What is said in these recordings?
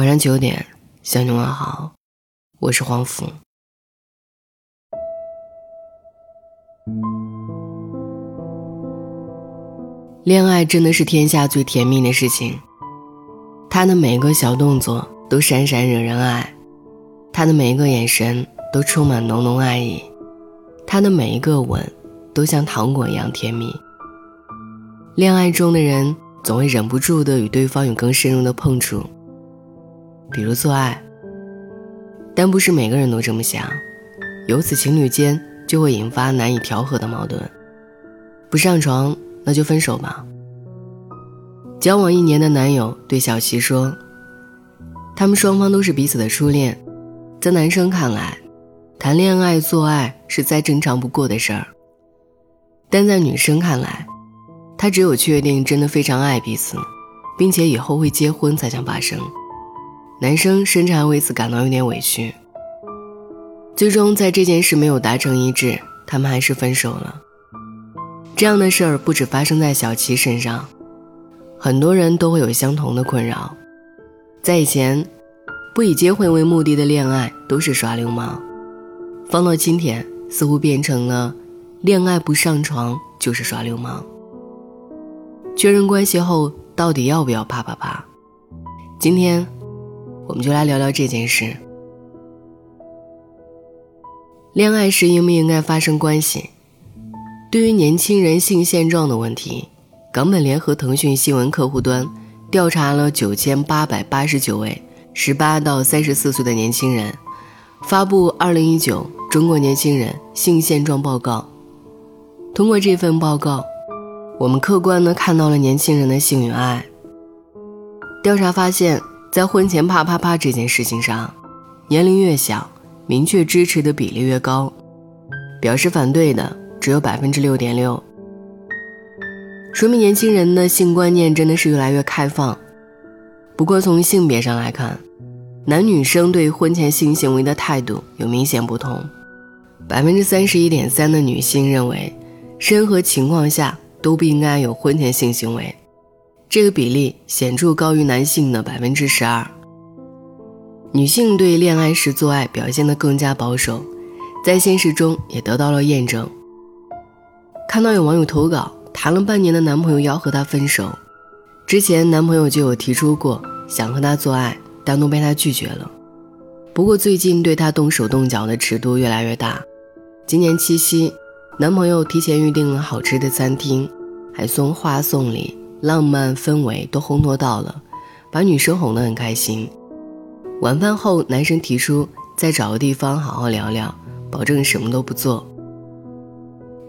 晚上九点，向你问好，我是黄福。恋爱真的是天下最甜蜜的事情，他的每一个小动作都闪闪惹人爱，他的每一个眼神都充满浓浓爱意，他的每一个吻都像糖果一样甜蜜。恋爱中的人总会忍不住的与对方有更深入的碰触。比如做爱，但不是每个人都这么想，由此情侣间就会引发难以调和的矛盾。不上床，那就分手吧。交往一年的男友对小琪说：“他们双方都是彼此的初恋，在男生看来，谈恋爱做爱是再正常不过的事儿。但在女生看来，他只有确定真的非常爱彼此，并且以后会结婚才想发生。”男生甚至还为此感到有点委屈。最终，在这件事没有达成一致，他们还是分手了。这样的事儿不止发生在小琪身上，很多人都会有相同的困扰。在以前，不以结婚为目的的恋爱都是耍流氓；放到今天，似乎变成了恋爱不上床就是耍流氓。确认关系后，到底要不要啪啪啪？今天。我们就来聊聊这件事。恋爱时应不应该发生关系？对于年轻人性现状的问题，港本联合腾讯新闻客户端调查了九千八百八十九位十八到三十四岁的年轻人，发布《二零一九中国年轻人性现状报告》。通过这份报告，我们客观的看到了年轻人的性与爱。调查发现。在婚前啪啪啪这件事情上，年龄越小，明确支持的比例越高，表示反对的只有百分之六点六，说明年轻人的性观念真的是越来越开放。不过从性别上来看，男女生对婚前性行为的态度有明显不同，百分之三十一点三的女性认为，任何情况下都不应该有婚前性行为。这个比例显著高于男性的百分之十二。女性对恋爱时做爱表现得更加保守，在现实中也得到了验证。看到有网友投稿，谈了半年的男朋友要和她分手，之前男朋友就有提出过想和她做爱，但都被她拒绝了。不过最近对她动手动脚的尺度越来越大。今年七夕，男朋友提前预定了好吃的餐厅，还送花送礼。浪漫氛围都烘托到了，把女生哄得很开心。晚饭后，男生提出再找个地方好好聊聊，保证什么都不做。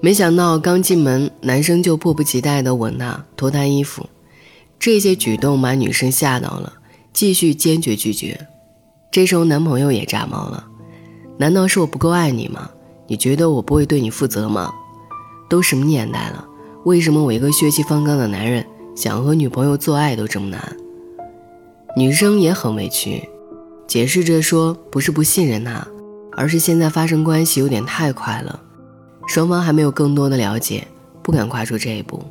没想到刚进门，男生就迫不及待地吻她、脱她衣服，这些举动把女生吓到了，继续坚决拒绝。这时候男朋友也炸毛了：“难道是我不够爱你吗？你觉得我不会对你负责吗？都什么年代了，为什么我一个血气方刚的男人？”想和女朋友做爱都这么难，女生也很委屈，解释着说不是不信任他，而是现在发生关系有点太快了，双方还没有更多的了解，不敢跨出这一步。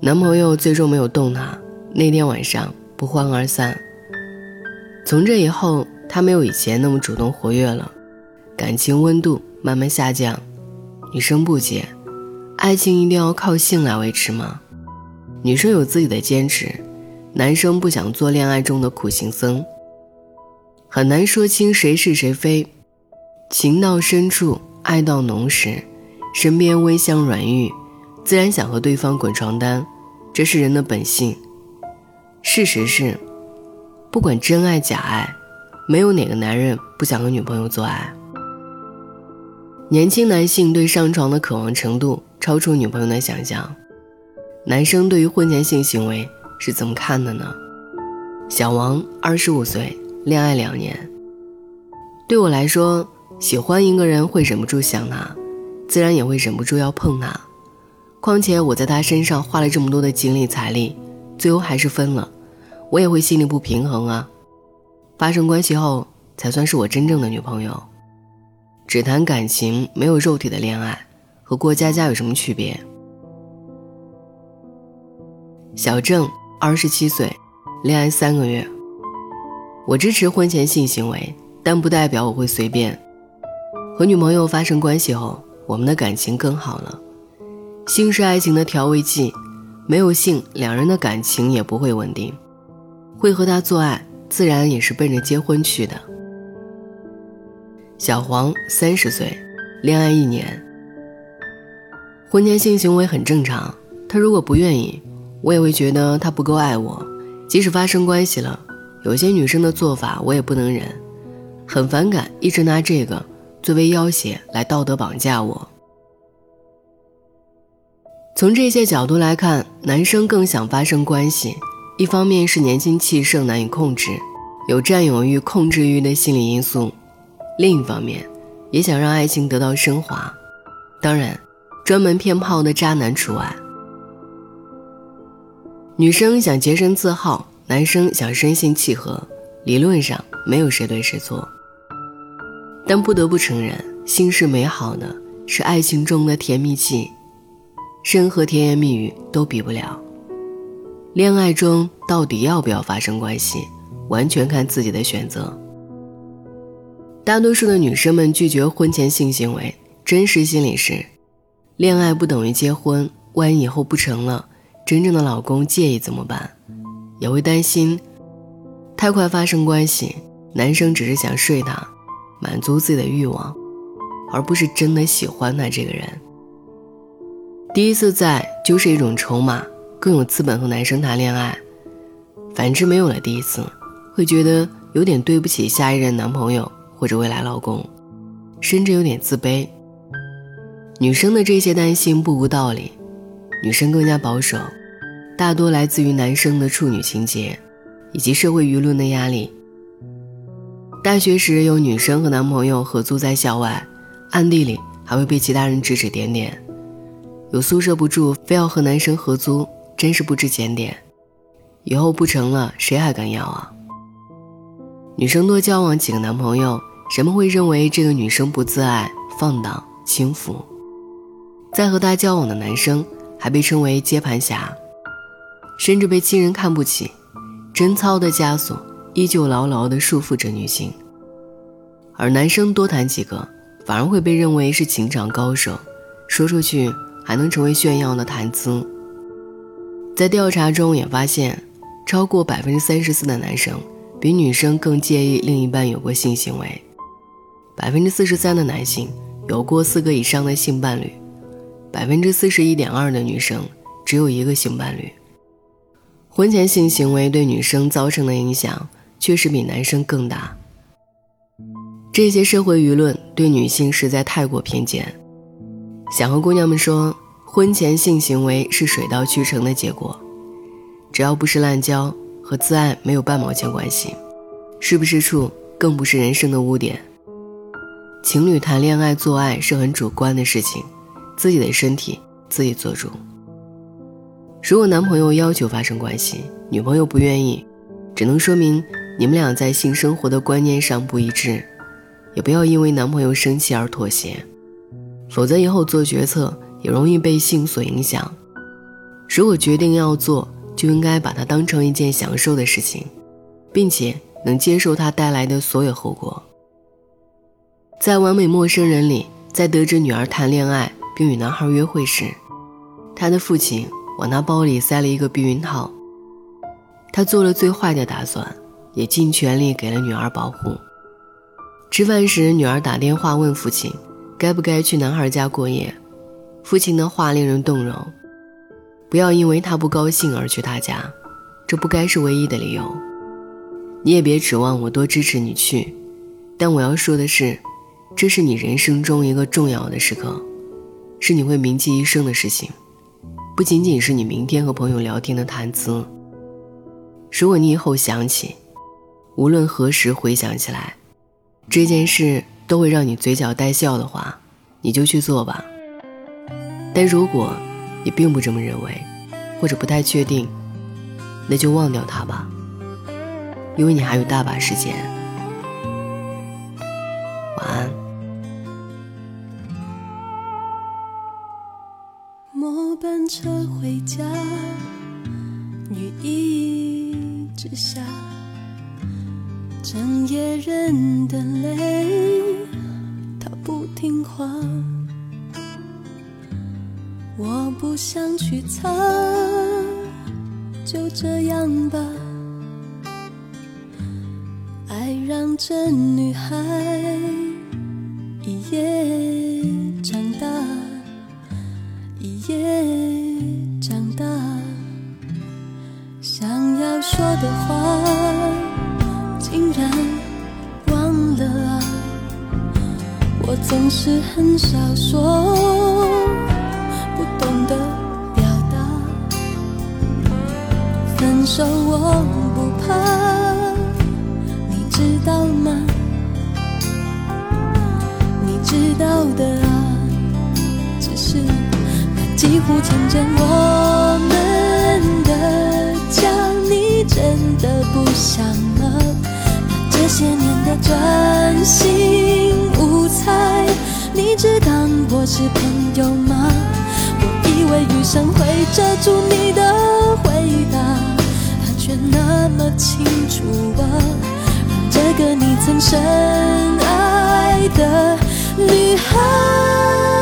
男朋友最终没有动她，那天晚上不欢而散。从这以后，他没有以前那么主动活跃了，感情温度慢慢下降。女生不解，爱情一定要靠性来维持吗？女生有自己的坚持，男生不想做恋爱中的苦行僧。很难说清谁是谁非，情到深处，爱到浓时，身边微香软玉，自然想和对方滚床单，这是人的本性。事实是，不管真爱假爱，没有哪个男人不想和女朋友做爱。年轻男性对上床的渴望程度超出女朋友的想象。男生对于婚前性行为是怎么看的呢？小王二十五岁，恋爱两年。对我来说，喜欢一个人会忍不住想他，自然也会忍不住要碰他。况且我在他身上花了这么多的精力财力，最后还是分了，我也会心里不平衡啊。发生关系后才算是我真正的女朋友。只谈感情没有肉体的恋爱，和过家家有什么区别？小郑二十七岁，恋爱三个月。我支持婚前性行为，但不代表我会随便。和女朋友发生关系后，我们的感情更好了。性是爱情的调味剂，没有性，两人的感情也不会稳定。会和他做爱，自然也是奔着结婚去的。小黄三十岁，恋爱一年，婚前性行为很正常。他如果不愿意，我也会觉得他不够爱我。即使发生关系了，有些女生的做法我也不能忍，很反感，一直拿这个作为要挟来道德绑架我。从这些角度来看，男生更想发生关系，一方面是年轻气盛难以控制，有占有欲、控制欲的心理因素；另一方面，也想让爱情得到升华。当然，专门骗炮的渣男除外。女生想洁身自好，男生想身心契合，理论上没有谁对谁错。但不得不承认，性是美好的，是爱情中的甜蜜剂。任何甜言蜜语都比不了。恋爱中到底要不要发生关系，完全看自己的选择。大多数的女生们拒绝婚前性行为，真实心理是：恋爱不等于结婚，万一以后不成了，真正的老公介意怎么办？也会担心太快发生关系，男生只是想睡她，满足自己的欲望，而不是真的喜欢她这个人。第一次在就是一种筹码，更有资本和男生谈恋爱。反之，没有了第一次，会觉得有点对不起下一任男朋友或者未来老公，甚至有点自卑。女生的这些担心不无道理，女生更加保守，大多来自于男生的处女情节，以及社会舆论的压力。大学时有女生和男朋友合租在校外，暗地里还会被其他人指指点点。有宿舍不住，非要和男生合租，真是不知检点。以后不成了，谁还敢要啊？女生多交往几个男朋友，人们会认为这个女生不自爱、放荡、轻浮。在和她交往的男生还被称为接盘侠，甚至被亲人看不起。贞操的枷锁依旧牢牢地束缚着女性，而男生多谈几个，反而会被认为是情场高手，说出去。还能成为炫耀的谈资。在调查中也发现，超过百分之三十四的男生比女生更介意另一半有过性行为，百分之四十三的男性有过四个以上的性伴侣，百分之四十一点二的女生只有一个性伴侣。婚前性行为对女生造成的影响确实比男生更大。这些社会舆论对女性实在太过偏见。想和姑娘们说，婚前性行为是水到渠成的结果，只要不是滥交，和自爱没有半毛钱关系，是不是处更不是人生的污点。情侣谈恋爱做爱是很主观的事情，自己的身体自己做主。如果男朋友要求发生关系，女朋友不愿意，只能说明你们俩在性生活的观念上不一致，也不要因为男朋友生气而妥协。否则以后做决策也容易被性所影响。如果决定要做，就应该把它当成一件享受的事情，并且能接受它带来的所有后果。在《完美陌生人》里，在得知女儿谈恋爱并与男孩约会时，他的父亲往他包里塞了一个避孕套。他做了最坏的打算，也尽全力给了女儿保护。吃饭时，女儿打电话问父亲。该不该去男孩家过夜？父亲的话令人动容。不要因为他不高兴而去他家，这不该是唯一的理由。你也别指望我多支持你去。但我要说的是，这是你人生中一个重要的时刻，是你会铭记一生的事情，不仅仅是你明天和朋友聊天的谈资。如果你以后想起，无论何时回想起来，这件事。都会让你嘴角带笑的话，你就去做吧。但如果你并不这么认为，或者不太确定，那就忘掉它吧，因为你还有大把时间。晚安。车回家，雨一直下。整夜忍的泪，他不听话，我不想去擦，就这样吧。爱让这女孩一夜长大，一夜的话。竟然忘了啊！我总是很少说，不懂得表达。分手我不怕，你知道吗？你知道的啊，只是那几乎成真我不想吗？这些年的专心无猜，你只当我是朋友吗？我以为余生会遮住你的回答，他却那么清楚啊，让这个你曾深爱的女孩。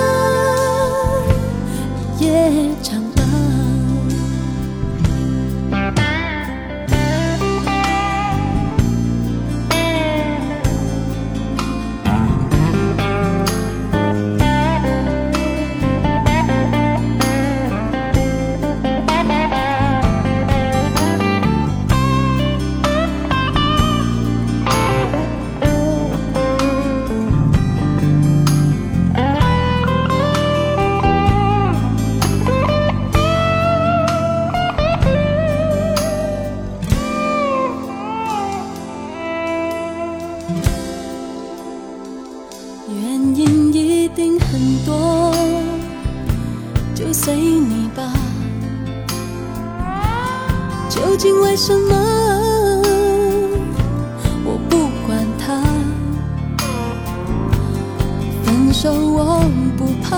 放手，我不怕，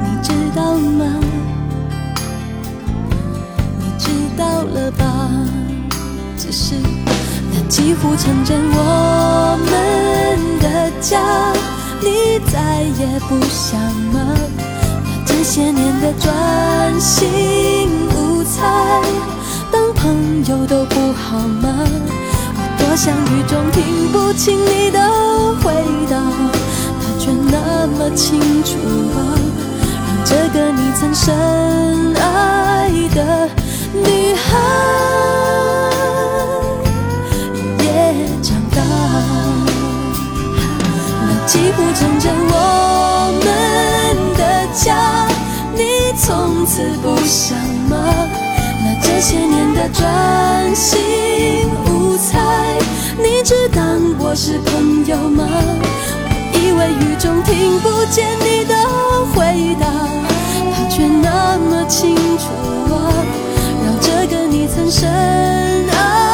你知道吗？你知道了吧？只是他几乎承认我们的家，你再也不想吗？这些年的专心无猜，当朋友都不好吗？我多想雨中听不清你的回。那么清楚啊，让这个你曾深爱的女孩也长大，那几乎成真我们的。家，你从此不想吗？那这些年的专心无猜，你只当我是朋友吗？微雨中听不见你的回答，他却那么清楚啊，让这个你曾深爱。